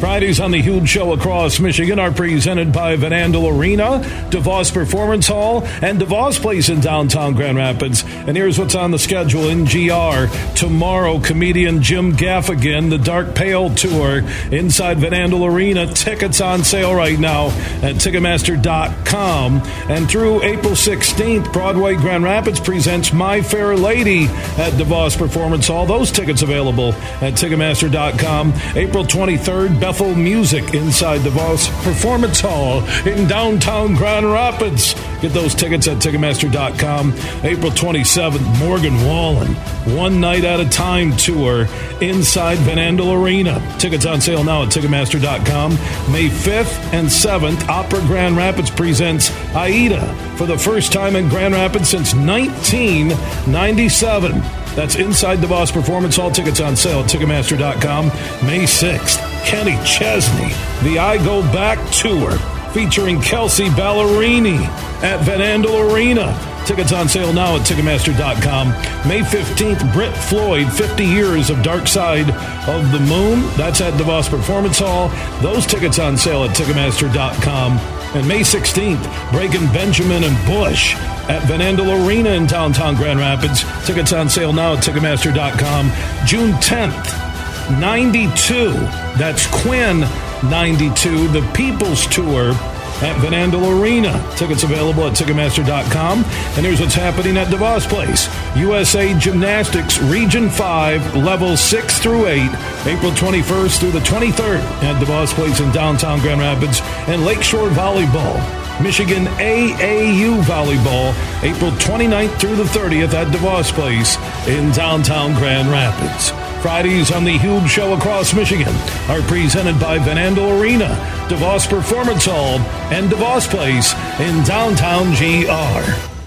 Fridays on the Huge Show across Michigan are presented by Van Andel Arena, DeVos Performance Hall, and DeVos Place in downtown Grand Rapids. And here's what's on the schedule in GR. Tomorrow, comedian Jim Gaffigan, the Dark Pale Tour inside Van Andel Arena. Tickets on sale right now at Ticketmaster.com. And through April 16th, Broadway Grand Rapids presents My Fair Lady at DeVos Performance Hall. Those tickets available at Ticketmaster.com. April 23rd, Music inside DeVos Performance Hall in downtown Grand Rapids. Get those tickets at Ticketmaster.com. April 27th, Morgan Wallen, One Night at a Time tour inside Van Andel Arena. Tickets on sale now at Ticketmaster.com. May 5th and 7th, Opera Grand Rapids presents Aida for the first time in Grand Rapids since 1997. That's inside DeVos Performance Hall. Tickets on sale at Ticketmaster.com. May 6th, Kenny Chesney, the I Go Back Tour, featuring Kelsea Ballerini at Van Andel Arena. Tickets on sale now at Ticketmaster.com. May 15th, Brit Floyd, 50 years of Dark Side of the Moon. That's at DeVos Performance Hall. Those tickets on sale at Ticketmaster.com. And May 16th, Breaking Benjamin and Bush at Van Andel Arena in downtown Grand Rapids. Tickets on sale now at Ticketmaster.com. June 10th, 92. That's Quinn 92, the People's Tour at Van Andel Arena. Tickets available at Ticketmaster.com. And here's what's happening at DeVos Place. USA Gymnastics Region 5, Level 6 through 8, April 21st through the 23rd at DeVos Place in downtown Grand Rapids. And Lakeshore Volleyball. Michigan AAU Volleyball, April 29th through the 30th at DeVos Place in downtown Grand Rapids. Fridays on the Huge Show across Michigan are presented by Van Andel Arena, DeVos Performance Hall, and DeVos Place in downtown GR.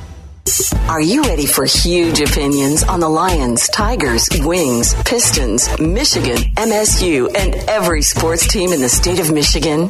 Are you ready for huge opinions on the Lions, Tigers, Wings, Pistons, Michigan, MSU, and every sports team in the state of Michigan?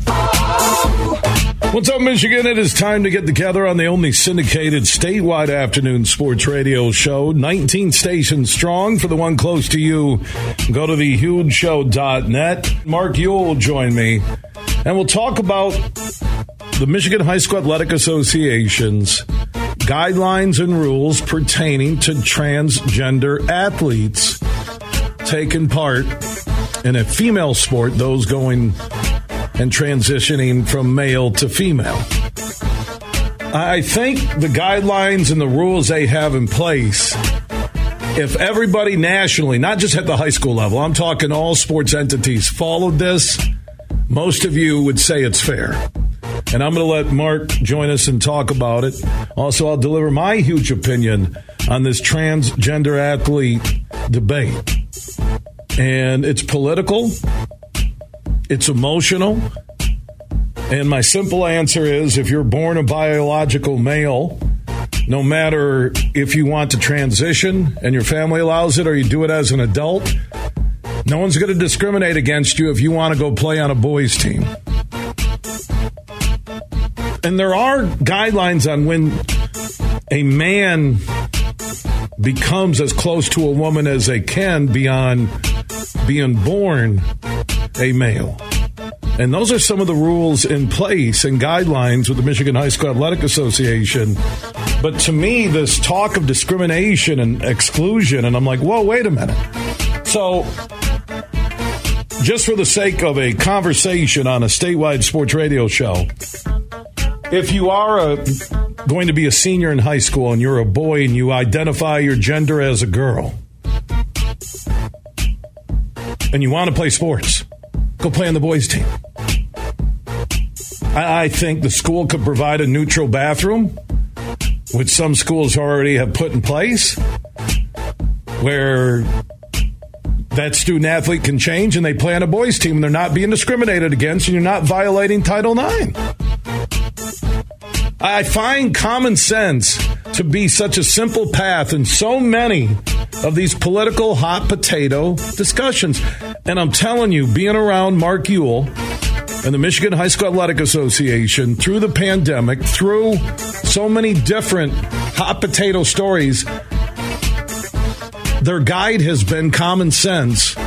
What's up, Michigan? It is time to get together on the only syndicated statewide afternoon sports radio show. 19 stations strong. For the one close to you, go to thehugeshow.net. Mark Uyl will join me, and we'll talk about the Michigan High School Athletic Association's guidelines and rules pertaining to transgender athletes taking part in a female sport, those going and transitioning from male to female. I think the guidelines and the rules they have in place, if everybody nationally, not just at the high school level, I'm talking all sports entities, followed this, most of you would say it's fair. And I'm going to let Mark join us and talk about it. Also, I'll deliver my huge opinion on this transgender athlete debate. And it's political, it's emotional. And my simple answer is if you're born a biological male, no matter if you want to transition and your family allows it or you do it as an adult, no one's going to discriminate against you if you want to go play on a boys' team. And there are guidelines on when a man becomes as close to a woman as they can beyond being born a male. And those are some of the rules in place and guidelines with the Michigan High School Athletic Association. But to me, this talk of discrimination and exclusion, and I'm like, whoa, wait a minute. So, just for the sake of a conversation on a statewide sports radio show, if you are a, going to be a senior in high school and you're a boy and you identify your gender as a girl, and you want to play sports, go play on the boys' team. I, I think the school could provide a neutral bathroom, which some schools already have put in place, where that student athlete can change and they play on a boys' team and they're not being discriminated against and you're not violating Title IX. I find common sense to be such a simple path in so many of these political hot potato discussions. And I'm telling you, being around Mark Uyl and the Michigan High School Athletic Association through the pandemic, through so many different hot potato stories, their guide has been common sense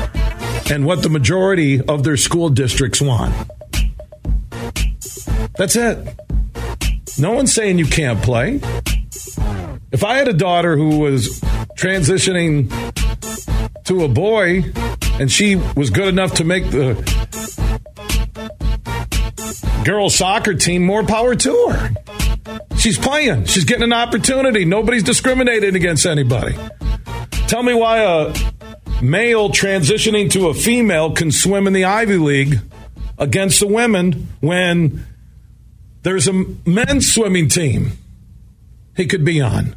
and what the majority of their school districts want. That's it. No one's saying you can't play. If I had a daughter who was transitioning to a boy and she was good enough to make the girls soccer team, more power to her. She's playing. She's getting an opportunity. Nobody's discriminating against anybody. Tell me why a male transitioning to a female can swim in the Ivy League against the women when there's a men's swimming team he could be on.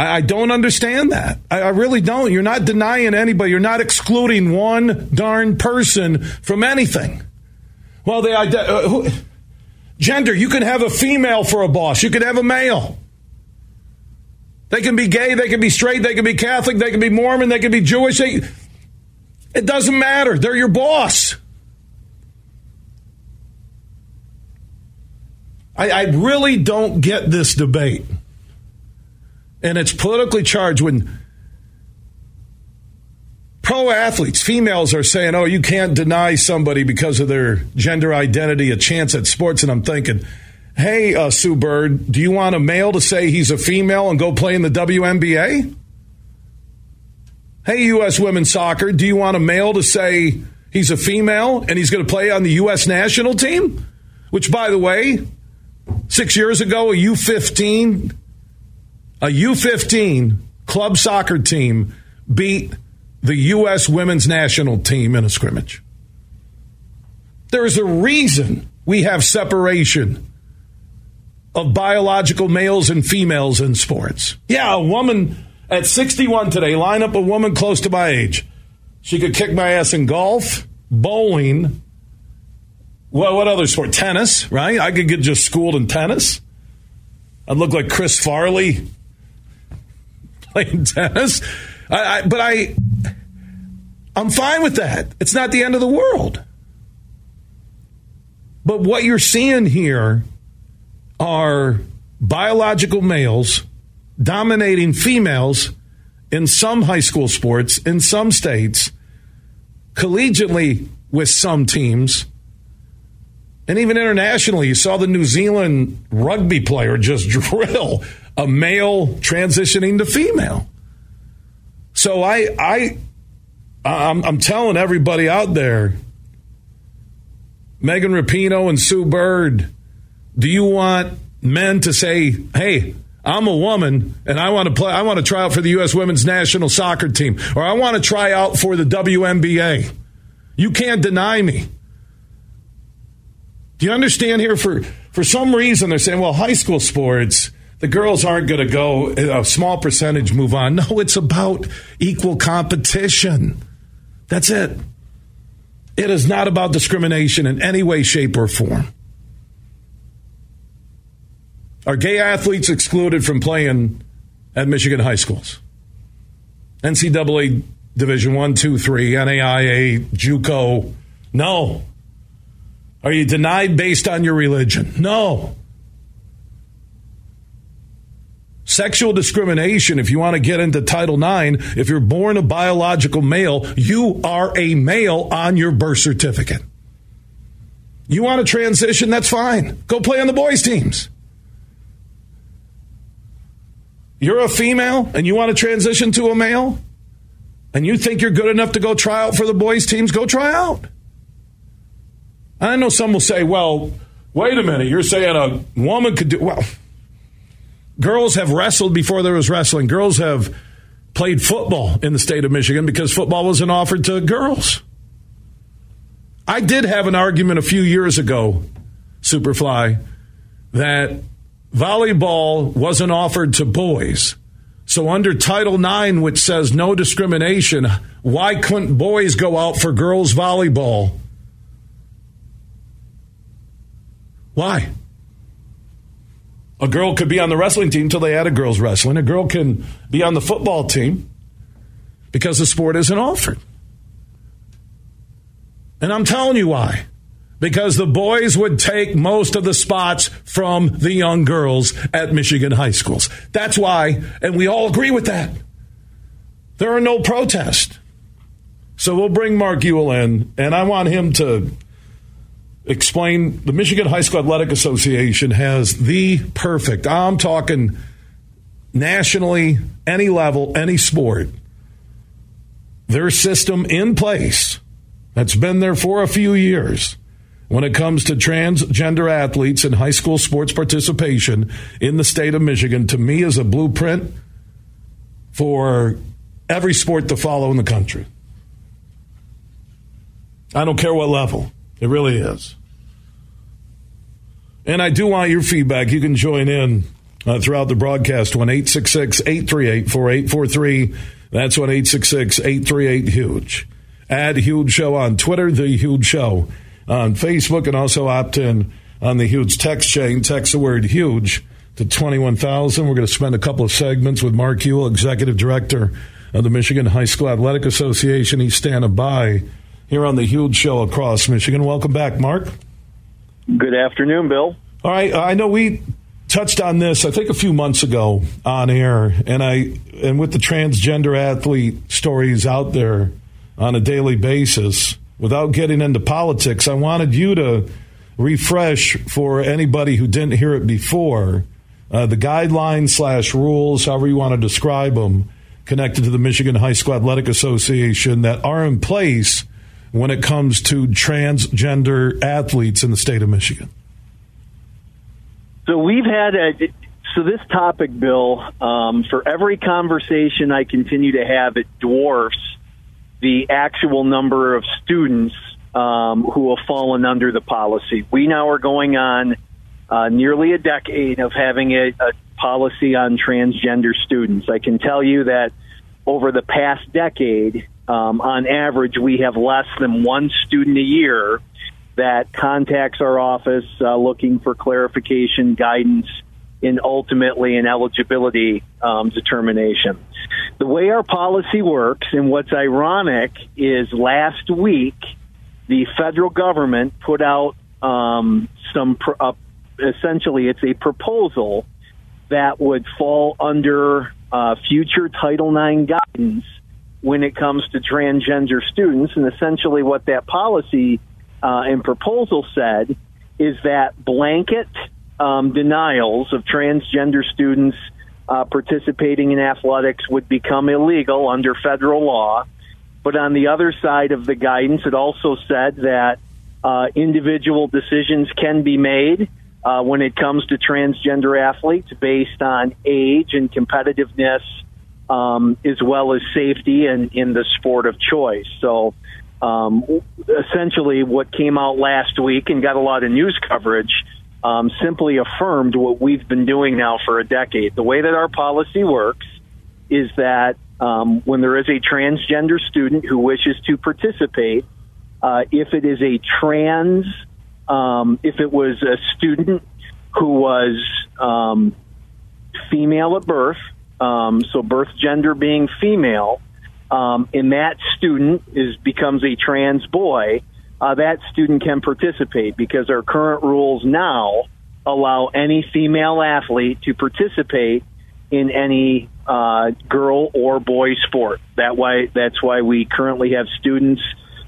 I, I don't understand that. I, I, really don't. You're not denying anybody. You're not excluding one darn person from anything. Well, the uh, who, gender. You can have a female for a boss. You can have a male. They can be gay. They can be straight. They can be Catholic. They can be Mormon. They can be Jewish. They, it doesn't matter. They're your boss. I, I really don't get this debate. And it's politically charged when pro athletes, females, are saying, oh, you can't deny somebody because of their gender identity a chance at sports. And I'm thinking, hey, uh, Sue Bird, do you want a male to say he's a female and go play in the WNBA? Hey, U.S. women's soccer, do you want a male to say he's a female and he's going to play on the U.S. national team? Which, by the way, Six years ago, a U15, a U15 club soccer team beat the U.S. women's national team in a scrimmage. There's a reason we have separation of biological males and females in sports. Yeah, a woman at 61 today, line up a woman close to my age. She could kick my ass in golf, bowling, well, what other sport? Tennis, right? I could get just schooled in tennis. I'd look like Chris Farley playing tennis. I, I, but I, I'm fine with that. It's not the end of the world. But what you're seeing here are biological males dominating females in some high school sports, in some states, collegiately with some teams and even internationally, you saw the New Zealand rugby player just drill a male transitioning to female. So I, I, I'm, I'm telling everybody out there, Megan Rapinoe and Sue Bird, do you want men to say, "Hey, I'm a woman and I want to play. I want to try out for the U.S. Women's National Soccer Team, or I want to try out for the WNBA"? You can't deny me. Do you understand here? For for some reason, they're saying, well, high school sports, the girls aren't going to go. A small percentage move on. No, it's about equal competition. That's it. It is not about discrimination in any way, shape, or form. Are gay athletes excluded from playing at Michigan high schools? NCAA Division One, Two, Three, NAIA, JUCO? No. Are you denied based on your religion? No. Sexual discrimination, if you want to get into Title IX, if you're born a biological male, you are a male on your birth certificate. You want to transition? That's fine. Go play on the boys' teams. You're a female and you want to transition to a male, and you think you're good enough to go try out for the boys' teams, go try out. I know some will say, well, wait a minute, you're saying a woman could do, well, girls have wrestled before there was wrestling. Girls have played football in the state of Michigan because football wasn't offered to girls. I did have an argument a few years ago, Superfly, that volleyball wasn't offered to boys. So, under Title IX, which says no discrimination, why couldn't boys go out for girls' volleyball? Why? A girl could be on the wrestling team until they add a girls' wrestling. A girl can be on the football team because the sport isn't offered. And I'm telling you why. Because the boys would take most of the spots from the young girls at Michigan high schools. That's why, and we all agree with that. There are no protests. So we'll bring Mark Uyl in, and I want him to explain the Michigan High School Athletic Association has the perfect, I'm talking nationally, any level, any sport, their system in place that's been there for a few years when it comes to transgender athletes and high school sports participation in the state of Michigan, to me, is a blueprint for every sport to follow in the country. I don't care what level. It really is. And I do want your feedback. You can join in uh, throughout the broadcast. 1 838 4843. That's 1 838 Huge. Add Huge Show on Twitter, The Huge Show on Facebook, and also opt in on the Huge text chain. Text the word huge to 21,000. We're going to spend a couple of segments with Mark Uyl, Executive Director of the Michigan High School Athletic Association. He's standing by here on the Huge Show across Michigan. Welcome back, Mark. Good afternoon, Bill. All right, I know we touched on this I think a few months ago on air, and I and with the transgender athlete stories out there on a daily basis, without getting into politics, I wanted you to refresh for anybody who didn't hear it before uh, the guidelines slash rules, however you want to describe them, connected to the Michigan High School Athletic Association that are in place when it comes to transgender athletes in the state of Michigan? So we've had a so this topic, Bill. Um, for every conversation I continue to have, it dwarfs the actual number of students um, who have fallen under the policy. We now are going on uh, nearly a decade of having a, a policy on transgender students. I can tell you that over the past decade, um, on average, we have less than one student a year that contacts our office uh, looking for clarification, guidance, and ultimately an eligibility um, determination. The way our policy works, and what's ironic, is last week the federal government put out um, some, uh, essentially, it's a proposal that would fall under uh, future Title IX guidance when it comes to transgender students. And essentially, what that policy uh, and proposal said is that blanket um, denials of transgender students uh, participating in athletics would become illegal under federal law. But on the other side of the guidance, it also said that uh, individual decisions can be made uh, when it comes to transgender athletes based on age and competitiveness um, as well as safety and in the sport of choice. So, um, essentially, what came out last week and got a lot of news coverage um, simply affirmed what we've been doing now for a decade. The way that our policy works is that um, when there is a transgender student who wishes to participate, uh, if it is a trans, um, if it was a student who was um, female at birth, um, so birth gender being female, um, and that student is becomes a trans boy, uh, that student can participate because our current rules now allow any female athlete to participate in any uh, girl or boy sport. That why that's why we currently have students,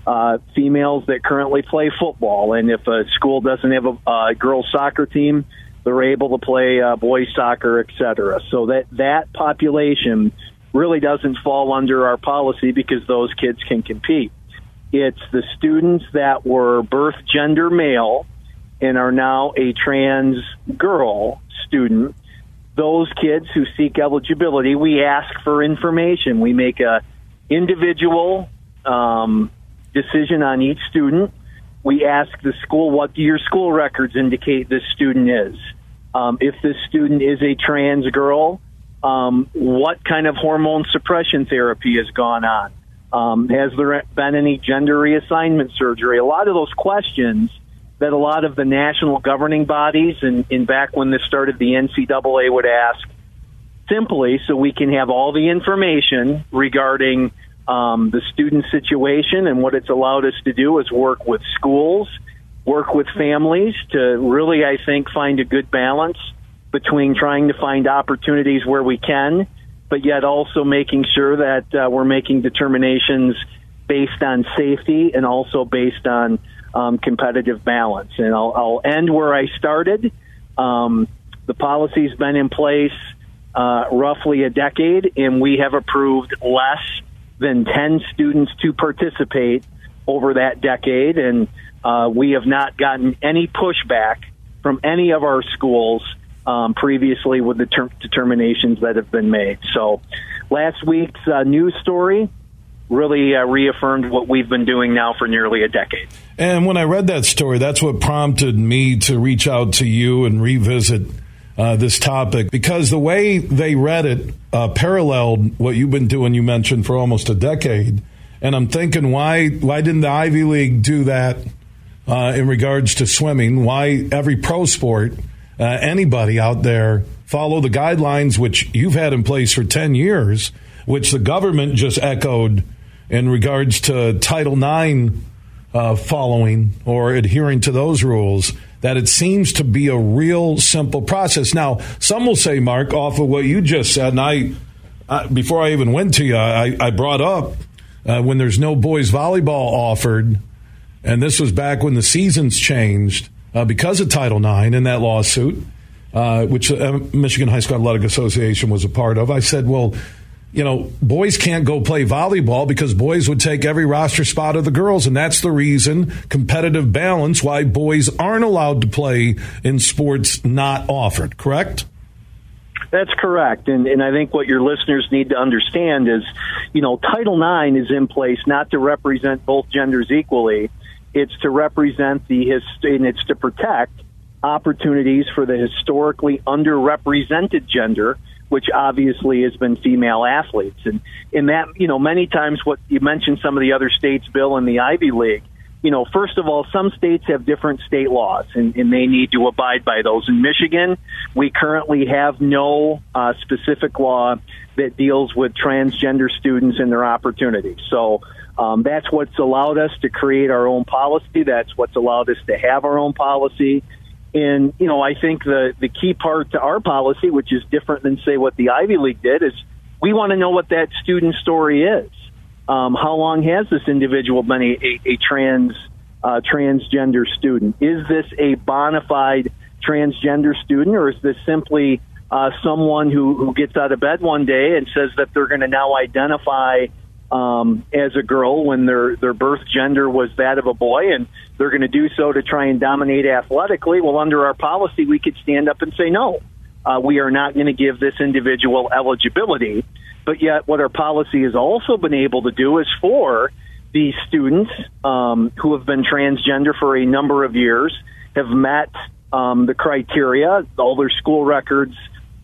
uh, females that currently play football, and if a school doesn't have a, a girls soccer team, they're able to play uh, boys soccer, etc. So that that population really doesn't fall under our policy because those kids can compete. It's the students that were birth gender male and are now a trans girl student. Those kids who seek eligibility, we ask for information. We make a individual um, decision on each student we ask the school, what do your school records indicate this student is? Um, if this student is a trans girl, um, what kind of hormone suppression therapy has gone on. Um, has there been any gender reassignment surgery? A lot of those questions that a lot of the national governing bodies and, and back when this started, the NCAA would ask simply so we can have all the information regarding um, the student situation and what it's allowed us to do is work with schools, work with families to really, I think, find a good balance between trying to find opportunities where we can, but yet also making sure that uh, we're making determinations based on safety and also based on um, competitive balance. And I'll, I'll, end where I started. Um, the policy's been in place uh, roughly a decade, and we have approved less than 10 students to participate over that decade. And uh, we have not gotten any pushback from any of our schools um, previously with the ter- determinations that have been made. So last week's uh, news story really uh, reaffirmed what we've been doing now for nearly a decade. And when I read that story, that's what prompted me to reach out to you and revisit uh, this topic because the way they read it uh, paralleled what you've been doing. You mentioned for almost a decade, and I'm thinking, why why didn't the Ivy League do that uh, in regards to swimming? Why every pro sport, uh, anybody out there follow the guidelines which you've had in place for ten years, which the government just echoed in regards to Title IX uh, following or adhering to those rules that it seems to be a real simple process. Now, some will say, Mark, off of what you just said, and I, uh, before I even went to you, I, I brought up uh, when there's no boys volleyball offered, and this was back when the seasons changed uh, because of Title IX in that lawsuit, uh, which the uh, Michigan High School Athletic Association was a part of. I said, well, you know, boys can't go play volleyball because boys would take every roster spot of the girls. And that's the reason competitive balance why boys aren't allowed to play in sports not offered, correct? That's correct. And, and I think what your listeners need to understand is, you know, Title IX is in place not to represent both genders equally. It's to represent the, and it's to protect opportunities for the historically underrepresented gender which obviously has been female athletes. And in that, you know, many times what you mentioned some of the other states, Bill, in the Ivy League, you know, first of all, some states have different state laws and, and they need to abide by those. In Michigan, we currently have no uh, specific law that deals with transgender students and their opportunities. So, um, that's what's allowed us to create our own policy. That's what's allowed us to have our own policy. And, you know, I think the, the key part to our policy, which is different than, say, what the Ivy League did, is we want to know what that student story is. Um, how long has this individual been a, a, a trans uh, transgender student? Is this a bona fide transgender student, or is this simply uh, someone who, who gets out of bed one day and says that they're going to now identify um, as a girl when their their birth gender was that of a boy, and they're going to do so to try and dominate athletically. Well, under our policy, we could stand up and say no. Uh, we are not going to give this individual eligibility. But yet, what our policy has also been able to do is for these students um, who have been transgender for a number of years, have met um, the criteria, all their school records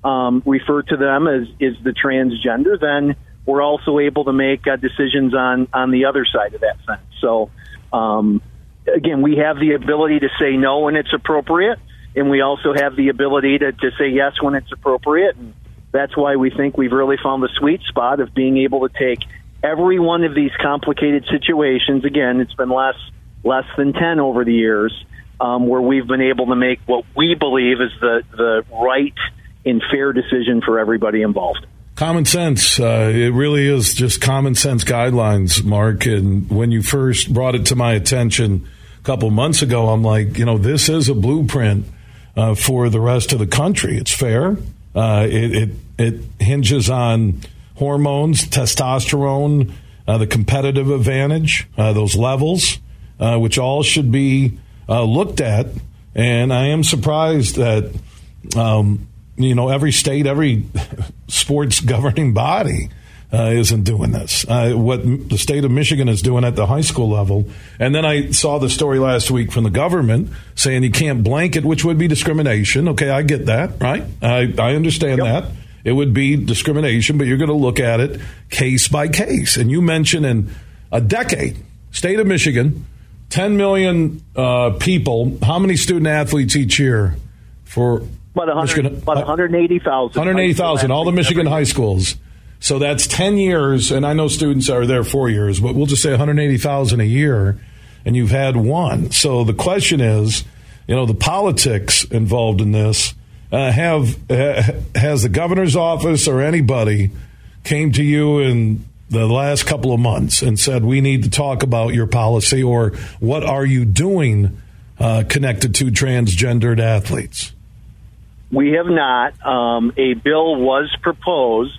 um, refer to them as is the transgender, then we're also able to make uh, decisions on on the other side of that fence. So, um, again, we have the ability to say no when it's appropriate, and we also have the ability to, to say yes when it's appropriate. And that's why we think we've really found the sweet spot of being able to take every one of these complicated situations. Again, it's been less less than ten over the years. Um, where we've been able to make what we believe is the, the right and fair decision for everybody involved. Common sense. Uh, it really is just common sense guidelines, Mark. And when you first brought it to my attention a couple months ago, I'm like, you know, this is a blueprint uh, for the rest of the country. It's fair. Uh, it, it, it hinges on hormones, testosterone, uh, the competitive advantage, uh, those levels, uh, which all should be looked at. And I am surprised that. Um, you know, every state, every sports governing body uh, isn't doing this. Uh, what the state of Michigan is doing at the high school level. And then I saw the story last week from the government saying you can't blanket, which would be discrimination. Okay, I get that, right? I, I understand yep. that. it would be discrimination, but you're going to look at it case by case. And you mentioned in a decade, state of Michigan, 10 million uh, people. How many student athletes each year for about, 100, Michigan? About 180,000. 180,000, all the Michigan high schools. So that's 10 years, and I know students are there four years, but we'll just say 180,000 a year, and you've had one. So the question is, you know, the politics involved in this. Uh, have uh, has the governor's office or anybody came to you in the last couple of months and said we need to talk about your policy or what are you doing uh, connected to transgendered athletes? We have not. Um, a bill was proposed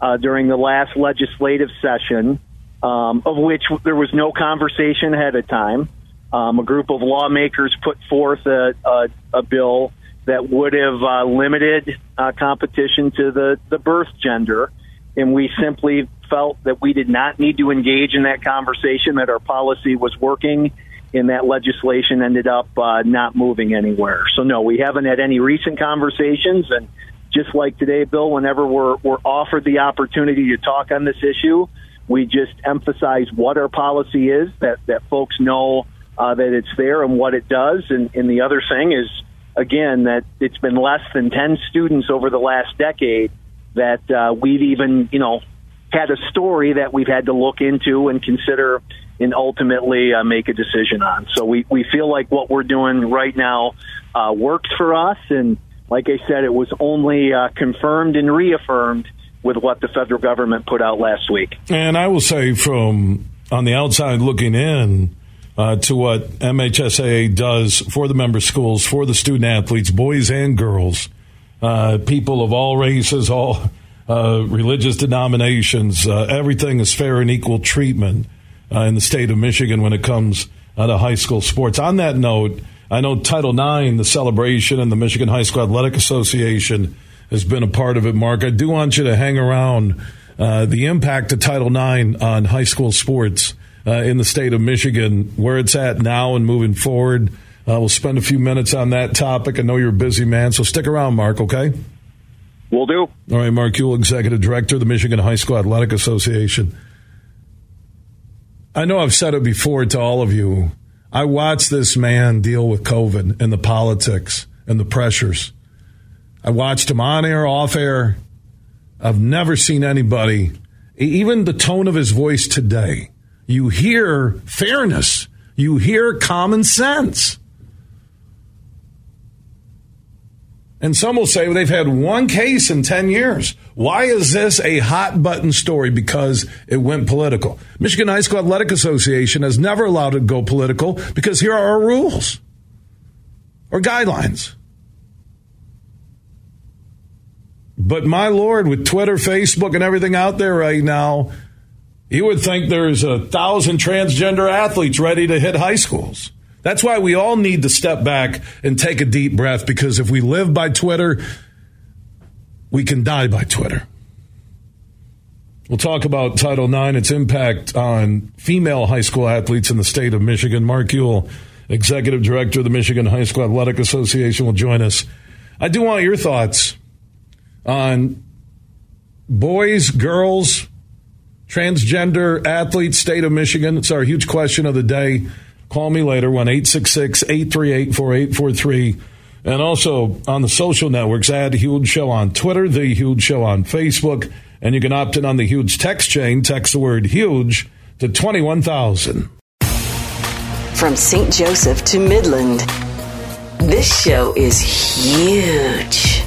uh, during the last legislative session, um, of which there was no conversation ahead of time. Um, a group of lawmakers put forth a, a, a bill that would have uh, limited uh, competition to the, the birth gender. And we simply felt that we did not need to engage in that conversation, that our policy was working, and that legislation ended up uh, not moving anywhere. So, no, we haven't had any recent conversations. And just like today, Bill, whenever we're, we're offered the opportunity to talk on this issue, we just emphasize what our policy is, that, that folks know uh, that it's there and what it does. And, and the other thing is, again, that it's been less than 10 students over the last decade that uh, we've even, you know, had a story that we've had to look into and consider and ultimately uh, make a decision on. So we, we feel like what we're doing right now uh, works for us. And like I said, it was only uh, confirmed and reaffirmed with what the federal government put out last week. And I will say, from on the outside looking in, uh, to what MHSA does for the member schools, for the student athletes, boys and girls, uh, people of all races, all uh, religious denominations. Uh, everything is fair and equal treatment uh, in the state of Michigan when it comes uh, to high school sports. On that note, I know Title IX, the celebration, and the Michigan High School Athletic Association has been a part of it. Mark, I do want you to hang around the impact of Title IX on high school sports uh, in the state of Michigan, where it's at now and moving forward. Uh, we'll spend a few minutes on that topic. I know you're a busy man, so stick around, Mark, okay? We'll do. All right, Mark Uyl, Executive Director of the Michigan High School Athletic Association. I know I've said it before to all of you. I watched this man deal with COVID and the politics and the pressures. I watched him on air, off air. I've never seen anybody, even the tone of his voice today, you hear fairness, you hear common sense. And some will say well, they've had one case in 10 years. Why is this a hot button story? Because it went political. Michigan High School Athletic Association has never allowed it to go political because here are our rules or guidelines. But my Lord, with Twitter, Facebook, and everything out there right now, you would think there's a thousand transgender athletes ready to hit high schools. That's why we all need to step back and take a deep breath because if we live by Twitter, we can die by Twitter. We'll talk about Title IX, its impact on female high school athletes in the state of Michigan. Mark Uyl, Executive Director of the Michigan High School Athletic Association, will join us. I do want your thoughts on boys, girls, transgender athletes, state of Michigan. It's our huge question of the day. Call me later, 1 838 4843. And also on the social networks, add Huge Show on Twitter, The Huge Show on Facebook, and you can opt in on the Huge text chain. Text the word huge to 21,000. From St. Joseph to Midland, this show is huge.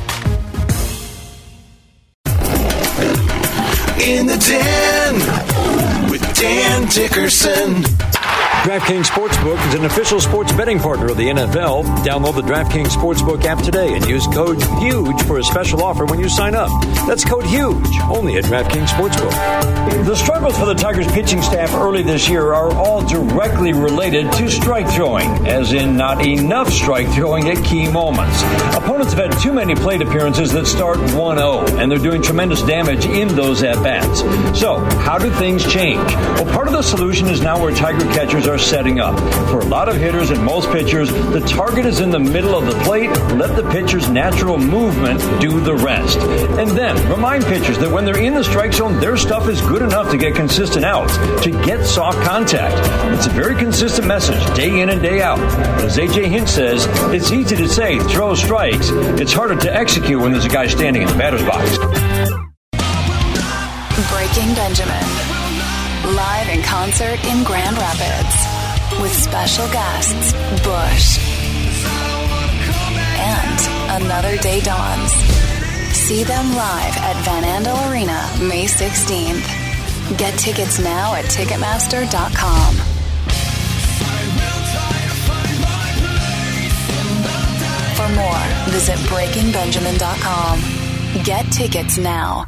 in the den with Dan Dickerson. DraftKings Sportsbook is an official sports betting partner of the NFL. Download the DraftKings Sportsbook app today and use code HUGE for a special offer when you sign up. That's code HUGE, only at DraftKings Sportsbook. The struggles for the Tigers pitching staff early this year are all directly related to strike throwing, as in not enough strike throwing at key moments. Opponents have had too many plate appearances that start 1 0, and they're doing tremendous damage in those at bats. So, how do things change? Well, part of the solution is now where Tiger catchers are are setting up. For a lot of hitters and most pitchers, the target is in the middle of the plate. Let the pitcher's natural movement do the rest. And then remind pitchers that when they're in the strike zone, their stuff is good enough to get consistent outs, to get soft contact. It's a very consistent message, day in and day out. As AJ Hinch says, it's easy to say throw strikes. It's harder to execute when there's a guy standing in the batter's box. Breaking Benjamin. Live in concert in Grand Rapids with special guests Bush. And Another Day Dawns. See them live at Van Andel Arena May 16th. Get tickets now at Ticketmaster.com. For more, visit BreakingBenjamin.com. Get tickets now.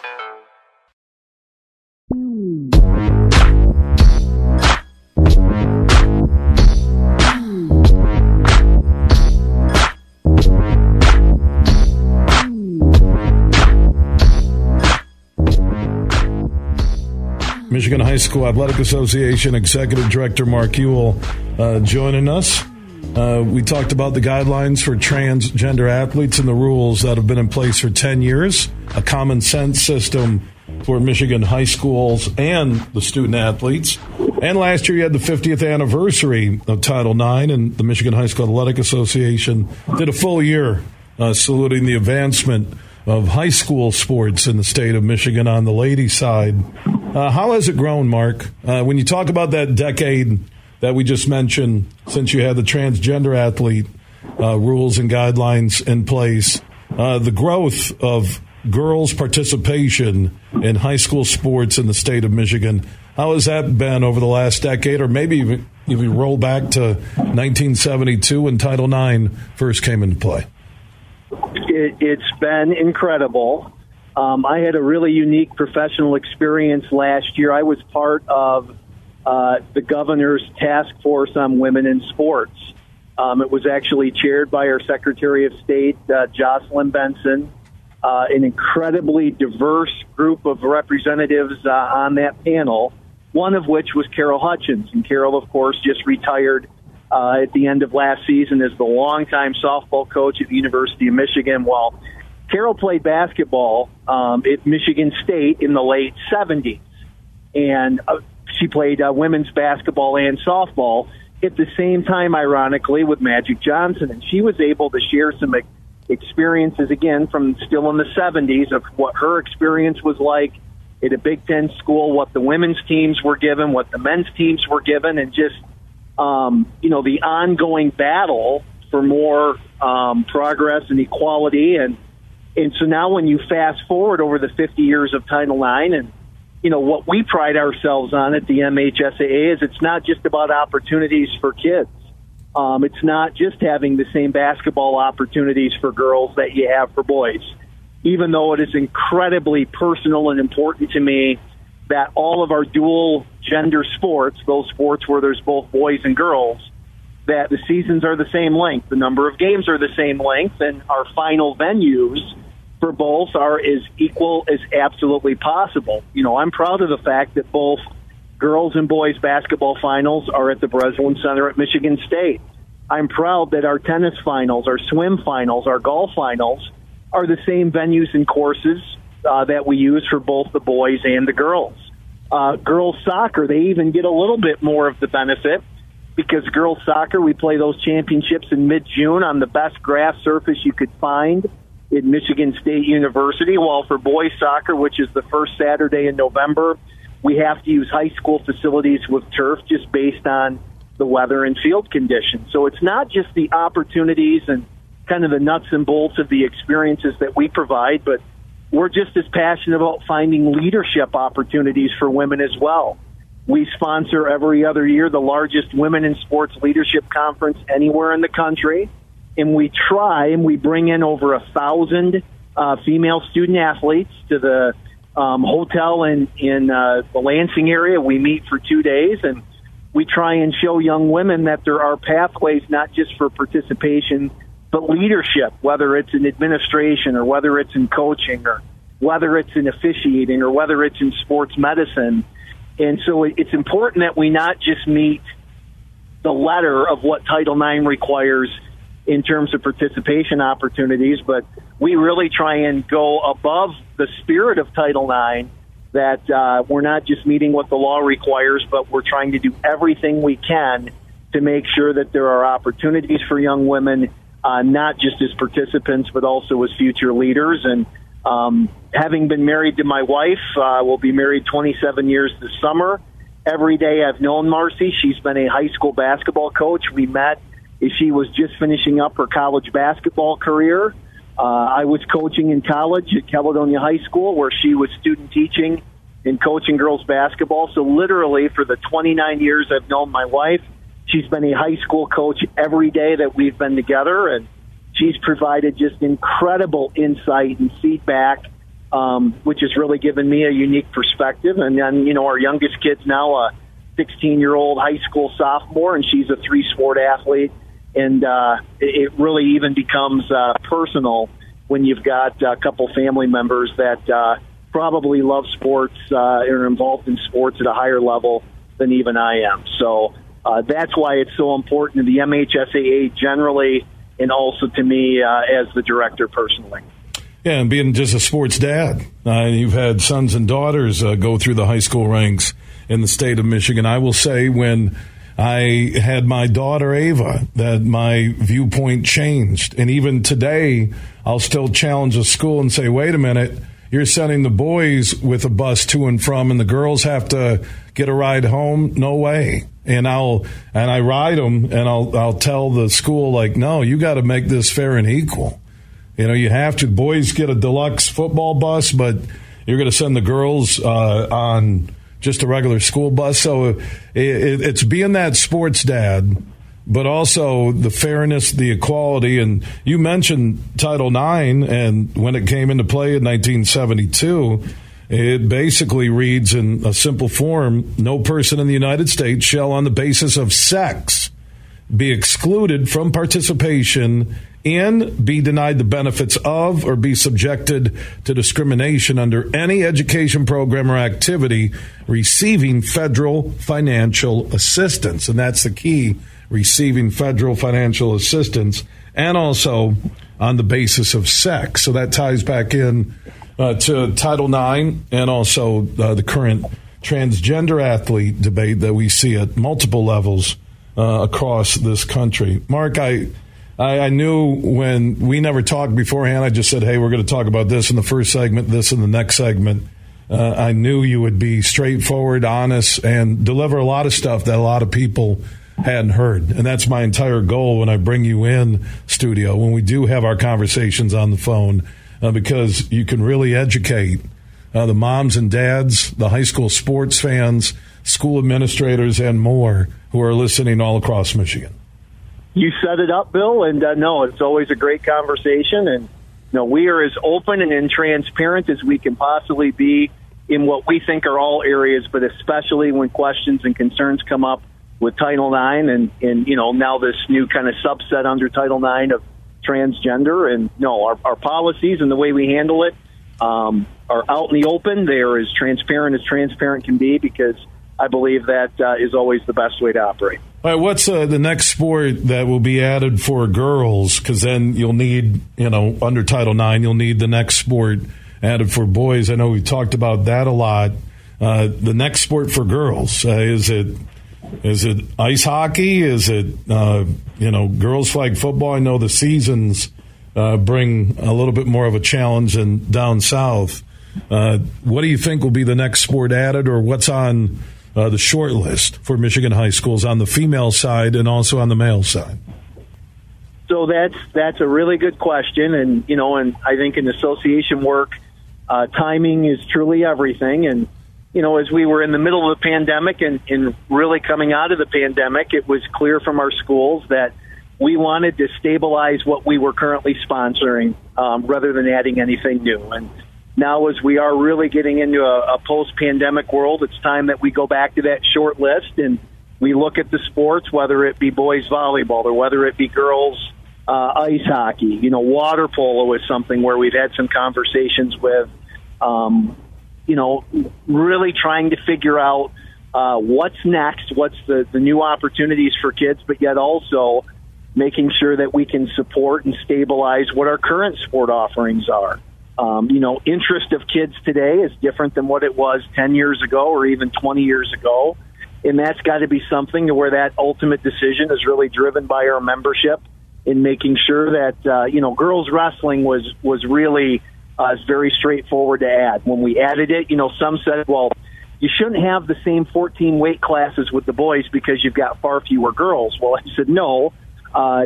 Michigan High School Athletic Association Executive Director Mark Uyl uh, joining us. Uh, we talked about the guidelines for transgender athletes and the rules that have been in place for 10 years, a common sense system for Michigan high schools and the student athletes. And last year, you had the 50th anniversary of Title IX, and the Michigan High School Athletic Association did a full year uh, saluting the advancement of high school sports in the state of Michigan on the ladies' side. Uh, how has it grown, Mark? Uh, when you talk about that decade that we just mentioned, since you had the transgender athlete uh, rules and guidelines in place, uh, the growth of girls' participation in high school sports in the state of Michigan, how has that been over the last decade, or maybe even if you roll back to 1972 when Title IX first came into play? It, it's been incredible. Um, I had a really unique professional experience last year. I was part of uh, the governor's task force on women in sports. Um, it was actually chaired by our Secretary of State, uh, Jocelyn Benson, uh, an incredibly diverse group of representatives uh, on that panel, one of which was Carol Hutchins. And Carol, of course, just retired uh, at the end of last season as the longtime softball coach at the University of Michigan. Well, Carol played basketball um, at Michigan State in the late 70s, and uh, she played uh, women's basketball and softball at the same time, ironically, with Magic Johnson. And she was able to share some experiences, again, from still in the 70s, of what her experience was like at a Big Ten school, what the women's teams were given, what the men's teams were given, and just, um, you know, the ongoing battle for more um, progress and equality and and so now when you fast forward over the 50 years of Title IX and you know what we pride ourselves on at the MHSAA is it's not just about opportunities for kids. Um, it's not just having the same basketball opportunities for girls that you have for boys. Even though it is incredibly personal and important to me that all of our dual gender sports, those sports where there's both boys and girls, that the seasons are the same length, the number of games are the same length, and our final venues for both are as equal as absolutely possible. You know, I'm proud of the fact that both girls and boys basketball finals are at the Breslin Center at Michigan State. I'm proud that our tennis finals, our swim finals, our golf finals are the same venues and courses uh, that we use for both the boys and the girls. Uh, girls soccer, they even get a little bit more of the benefit because girls soccer, we play those championships in mid June on the best grass surface you could find at Michigan State University. While for boys soccer, which is the first Saturday in November, we have to use high school facilities with turf just based on the weather and field conditions. So it's not just the opportunities and kind of the nuts and bolts of the experiences that we provide, but we're just as passionate about finding leadership opportunities for women as well. We sponsor every other year the largest women in sports leadership conference anywhere in the country. And we try and we bring in over a thousand uh, female student athletes to the um, hotel in, in uh, the Lansing area. We meet for two days and we try and show young women that there are pathways not just for participation, but leadership, whether it's in administration or whether it's in coaching or whether it's in officiating or whether it's in sports medicine. And so it's important that we not just meet the letter of what Title IX requires in terms of participation opportunities, but we really try and go above the spirit of Title IX that uh, we're not just meeting what the law requires, but we're trying to do everything we can to make sure that there are opportunities for young women, uh, not just as participants, but also as future leaders. And um, having been married to my wife, uh, we'll be married 27 years this summer. Every day I've known Marcy. She's been a high school basketball coach. We met she was just finishing up her college basketball career. Uh, I was coaching in college at Caledonia High School, where she was student teaching and coaching girls basketball. So literally, for the 29 years I've known my wife, she's been a high school coach every day that we've been together, and she's provided just incredible insight and feedback, um, which has really given me a unique perspective. And then, you know, our youngest kid's now a 16 year old high school sophomore, and she's a three sport athlete and uh, it really even becomes uh, personal when you've got a couple family members that uh, probably love sports uh, are involved in sports at a higher level than even I am. So uh, that's why it's so important to the MHSAA generally, and also to me uh, as the director personally. Yeah, and being just a sports dad, uh, you've had sons and daughters uh, go through the high school ranks in the state of Michigan. I will say when I had my daughter Ava that my viewpoint changed. And even today, I'll still challenge a school and say, wait a minute, you're sending the boys with a bus to and from, and the girls have to get a ride home? No way. And I'll and I ride them, and I'll I'll tell the school like, no, you got to make this fair and equal. You know, you have to. Boys get a deluxe football bus, but you're going to send the girls uh, on just a regular school bus. So it, it, it's being that sports dad, but also the fairness, the equality. And you mentioned Title IX, and when it came into play in 1972, it basically reads in a simple form no person in the United States shall, on the basis of sex, be excluded from participation in, be denied the benefits of, or be subjected to discrimination under any education program or activity receiving federal financial assistance. And that's the key receiving federal financial assistance and also on the basis of sex. So that ties back in uh, to Title IX and also uh, the current transgender athlete debate that we see at multiple levels uh, across this country. Mark, I I, I, knew when we never talked beforehand, I just said, hey, we're going to talk about this in the first segment, this in the next segment. Uh, I knew you would be straightforward, honest, and deliver a lot of stuff that a lot of people hadn't heard. And that's my entire goal when I bring you in studio, when we do have our conversations on the phone, uh, because you can really educate uh, the moms and dads, the high school sports fans, school administrators, and more who are listening all across Michigan you set it up, Bill, and uh, no, it's always a great conversation. And no, we are as open and transparent as we can possibly be in what we think are all areas, but especially when questions and concerns come up with Title IX and, and you know, now this new kind of subset under Title IX of transgender. And no, our, our policies and the way we handle it um, are out in the open. They are as transparent as transparent can be because I believe that uh, is always the best way to operate. All right, what's uh, the next sport that will be added for girls? Because then you'll need, you know, under Title IX, you'll need the next sport added for boys. I know we talked about that a lot. Uh, the next sport for girls uh, is it is it ice hockey? Is it uh, you know girls flag football? I know the seasons uh, bring a little bit more of a challenge than down south. Uh, what do you think will be the next sport added, or what's on uh, the short list for Michigan high schools on the female side and also on the male side? So that's that's a really good question, and you know, and I think in association work, uh, timing is truly everything. And you know, as we were in the middle of the pandemic and, and really coming out of the pandemic, it was clear from our schools that we wanted to stabilize what we were currently sponsoring um, rather than adding anything new. And now, as we are really getting into a, a post pandemic world, it's time that we go back to that short list and we look at the sports, whether it be boys volleyball or whether it be girls uh, ice hockey. You know, water polo is something where we've had some conversations with. Um, you know, really trying to figure out uh, what's next, what's the, the new opportunities for kids, but yet also making sure that we can support and stabilize what our current sport offerings are. Um, you know, interest of kids today is different than what it was 10 years ago or even 20 years ago. And that's got to be something to where that ultimate decision is really driven by our membership in making sure that, uh, you know, girls wrestling was, was really uh, is very straightforward to add. When we added it, you know, some said, well, you shouldn't have the same 14 weight classes with the boys because you've got far fewer girls. Well, I said, no, uh,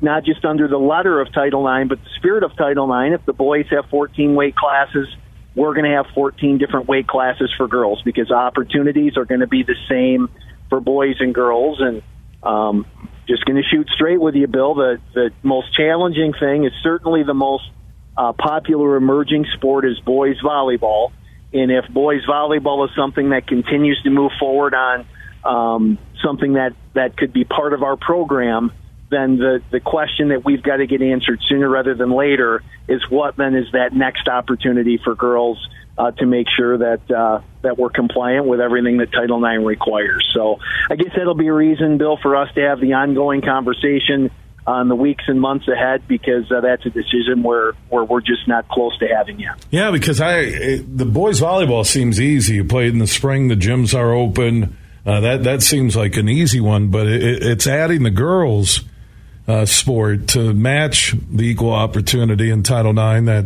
not just under the letter of Title IX, but the spirit of Title IX. If the boys have 14 weight classes, we're going to have 14 different weight classes for girls because opportunities are going to be the same for boys and girls. And um, just going to shoot straight with you, Bill. The the most challenging thing is certainly the most uh, popular emerging sport is boys volleyball. And if boys volleyball is something that continues to move forward on um, something that, that could be part of our program, then the, the question that we've got to get answered sooner rather than later is what then is that next opportunity for girls uh, to make sure that uh, that we're compliant with everything that Title IX requires. So I guess that'll be a reason, Bill, for us to have the ongoing conversation on the weeks and months ahead because uh, that's a decision where, where we're just not close to having yet. Yeah, because I it, the boys volleyball seems easy. You play in the spring, the gyms are open. Uh, that that seems like an easy one, but it, it's adding the girls uh, sport to match the equal opportunity in Title IX. That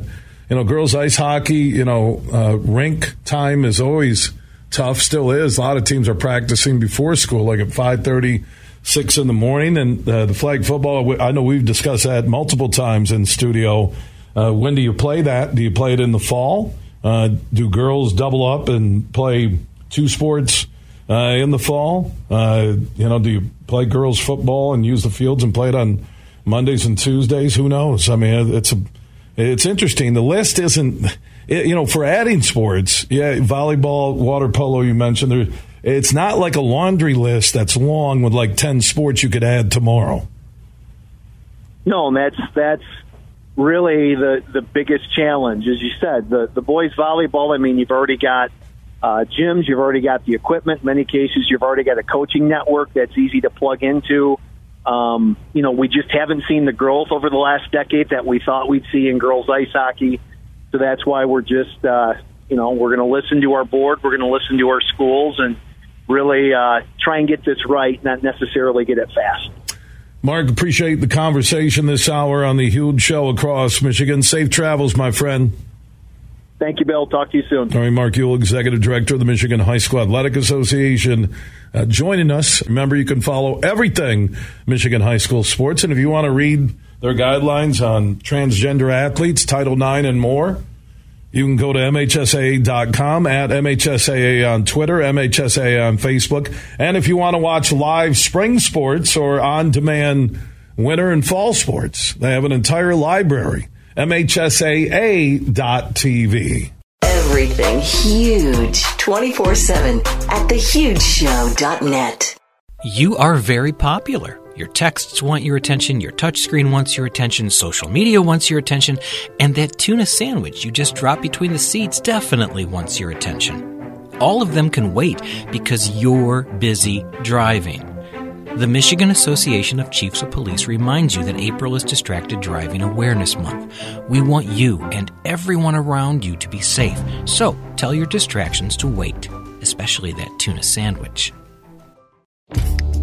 you know, girls ice hockey. You know, uh, rink time is always tough. Still is. A lot of teams are practicing before school, like at five thirty six in the morning. And uh, the flag football, I know we've discussed that multiple times in studio. Uh, when do you play that? Do you play it in the fall? Uh, do girls double up and play two sports uh, in the fall? Uh, you know, do you play girls football and use the fields and play it on Mondays and Tuesdays? Who knows? I mean, it's a, it's interesting. The list isn't, you know, for adding sports. Yeah, volleyball, water polo. You mentioned there it's not like a laundry list that's long with like 10 sports you could add tomorrow. No, and that's that's really the the biggest challenge, as you said. The the boys volleyball. I mean, you've already got uh, gyms, you've already got the equipment. In many cases, you've already got a coaching network that's easy to plug into. Um, you know, we just haven't seen the growth over the last decade that we thought we'd see in girls ice hockey. So that's why we're just, uh, you know, we're going to listen to our board, we're going to listen to our schools, and really uh, try and get this right, not necessarily get it fast. Mark, appreciate the conversation this hour on the huge show across Michigan. Safe travels, my friend. Thank you, Bill. Talk to you soon. All right, Mark Uyl, Executive Director of the Michigan High School Athletic Association, uh, joining us. Remember, you can follow everything Michigan High School sports. And if you want to read their guidelines on transgender athletes, Title IX, and more, you can go to MHSAA.com, at MHSAA on Twitter, MHSAA on Facebook. And if you want to watch live spring sports or on demand winter and fall sports, they have an entire library. MHSAA.tv. Everything huge 24 7 at thehugeshow.net. You are very popular. Your texts want your attention, your touchscreen wants your attention, social media wants your attention, and that tuna sandwich you just dropped between the seats definitely wants your attention. All of them can wait because you're busy driving. The Michigan Association of Chiefs of Police reminds you that April is Distracted Driving Awareness Month. We want you and everyone around you to be safe, so tell your distractions to wait, especially that tuna sandwich.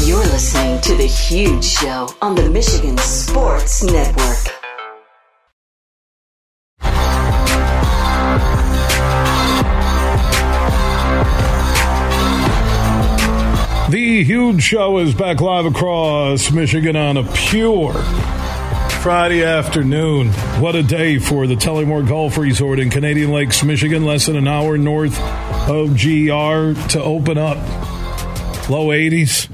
You're listening to The Huge Show on the Michigan Sports Network. The Huge Show is back live across Michigan on a pure Friday afternoon. What a day for the Tullymore Golf Resort in Canadian Lakes, Michigan, less than an hour north of GR to open up. Low 80s.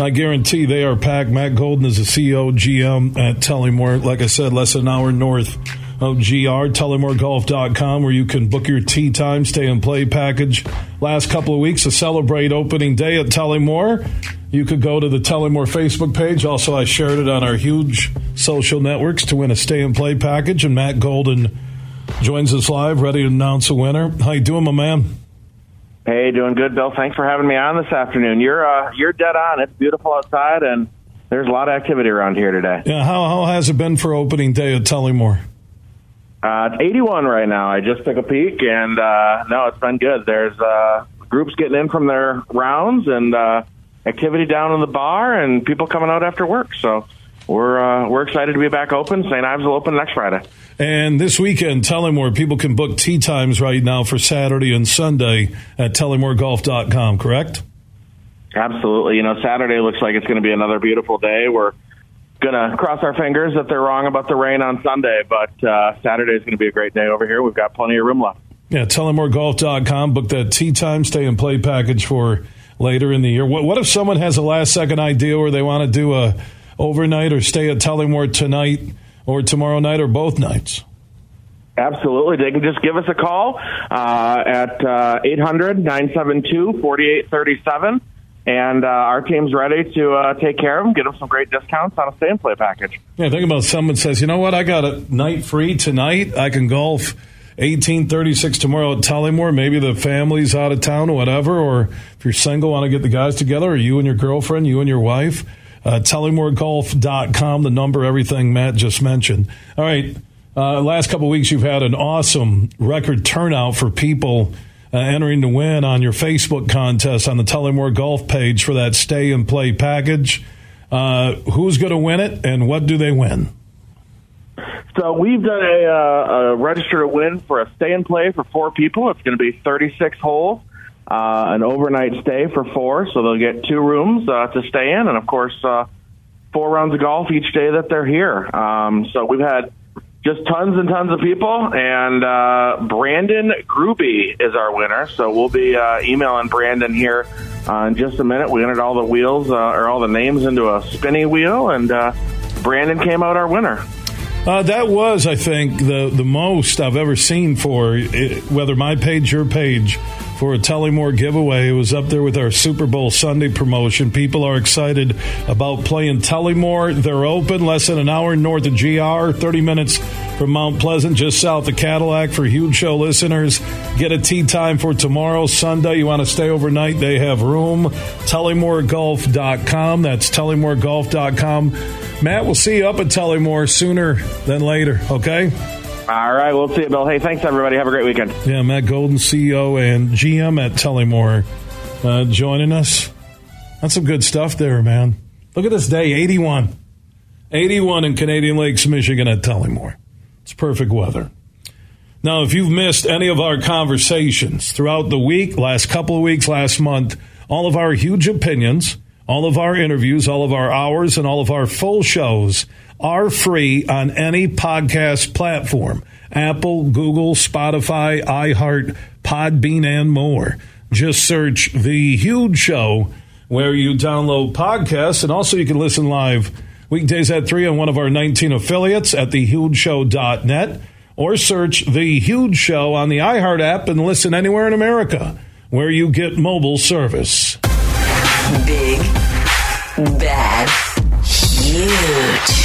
I guarantee they are packed. Matt Golden is the CEO GM at Tullymore. Like I said, less than an hour north of GR, TullymoreGolf.com, where you can book your tee time, stay and play package. Last couple of weeks to celebrate opening day at Tullymore. You could go to the Tullymore Facebook page. Also, I shared it on our huge social networks to win a stay and play package. And Matt Golden joins us live, ready to announce a winner. How you doing, my man? Hey, doing good, Bill. Thanks for having me on this afternoon. You're uh, you're dead on. It's beautiful outside, and there's a lot of activity around here today. Yeah, how how has it been for opening day at Tullymore? Uh, it's 81 right now. I just took a peek, and uh, no, it's been good. There's uh, groups getting in from their rounds, and uh, activity down in the bar, and people coming out after work. So we're uh, we're excited to be back open. St. Ives will open next Friday. And this weekend, Tullymore, people can book tee times right now for Saturday and Sunday at TullymoreGolf.com, correct? Absolutely. You know, Saturday looks like it's going to be another beautiful day. We're going to cross our fingers that they're wrong about the rain on Sunday, but uh, Saturday is going to be a great day over here. We've got plenty of room left. Yeah, TullymoreGolf.com. Book that tee time, stay and play package for later in the year. What, what if someone has a last second idea where they want to do a overnight or stay at Tullymore tonight or tomorrow night or both nights? Absolutely. They can just give us a call uh, at uh, 800 972 4837. And uh, our team's ready to uh, take care of them, get them some great discounts on a stay and play package. Yeah, think about someone says, you know what, I got a night free tonight. I can golf 1836 tomorrow at Tullymore. Maybe the family's out of town or whatever. Or if you're single, want to get the guys together, or you and your girlfriend, you and your wife. Uh, TullymoreGolf.com, the number, everything Matt just mentioned. All right. Uh, last couple weeks, you've had an awesome record turnout for people uh, entering to win on your Facebook contest on the Tullymore Golf page for that stay and play package. Uh, who's going to win it, and what do they win? So we've done a, uh, a register to win for a stay and play for four people. It's going to be 36 holes, uh, an overnight stay for four, so they'll get two rooms uh, to stay in, and of course, uh, four rounds of golf each day that they're here. Um, so we've had just tons and tons of people, and uh, Brandon Gruby is our winner. So we'll be uh, emailing Brandon here uh, in just a minute. We entered all the wheels uh, or all the names into a spinny wheel, and uh, Brandon came out our winner. Uh, that was, I think, the the most I've ever seen for it, whether my page, your page, for a Tullymore giveaway. It was up there with our Super Bowl Sunday promotion. People are excited about playing Tullymore. They're open less than an hour north of GR, 30 minutes from Mount Pleasant, just south of Cadillac. For huge show listeners, get a tee time for tomorrow, Sunday. You want to stay overnight? They have room. TullymoreGolf.com. That's TullymoreGolf.com. Matt, we'll see you up at Tullymore sooner than later, okay? All right, we'll see you, Bill. Hey, thanks, everybody. Have a great weekend. Yeah, Matt Golden, CEO and GM at Tullymore, uh, joining us. That's some good stuff there, man. Look at this day 81. 81 in Canadian Lakes, Michigan at Tullymore. It's perfect weather. Now, if you've missed any of our conversations throughout the week, last couple of weeks, last month, all of our huge opinions, all of our interviews, all of our hours, and all of our full shows are free on any podcast platform Apple, Google, Spotify, iHeart, Podbean, and more. Just search The Huge Show where you download podcasts. And also, you can listen live weekdays at 3 on one of our 19 affiliates at thehugeshow.net or search The Huge Show on the iHeart app and listen anywhere in America where you get mobile service. Big, bad, huge.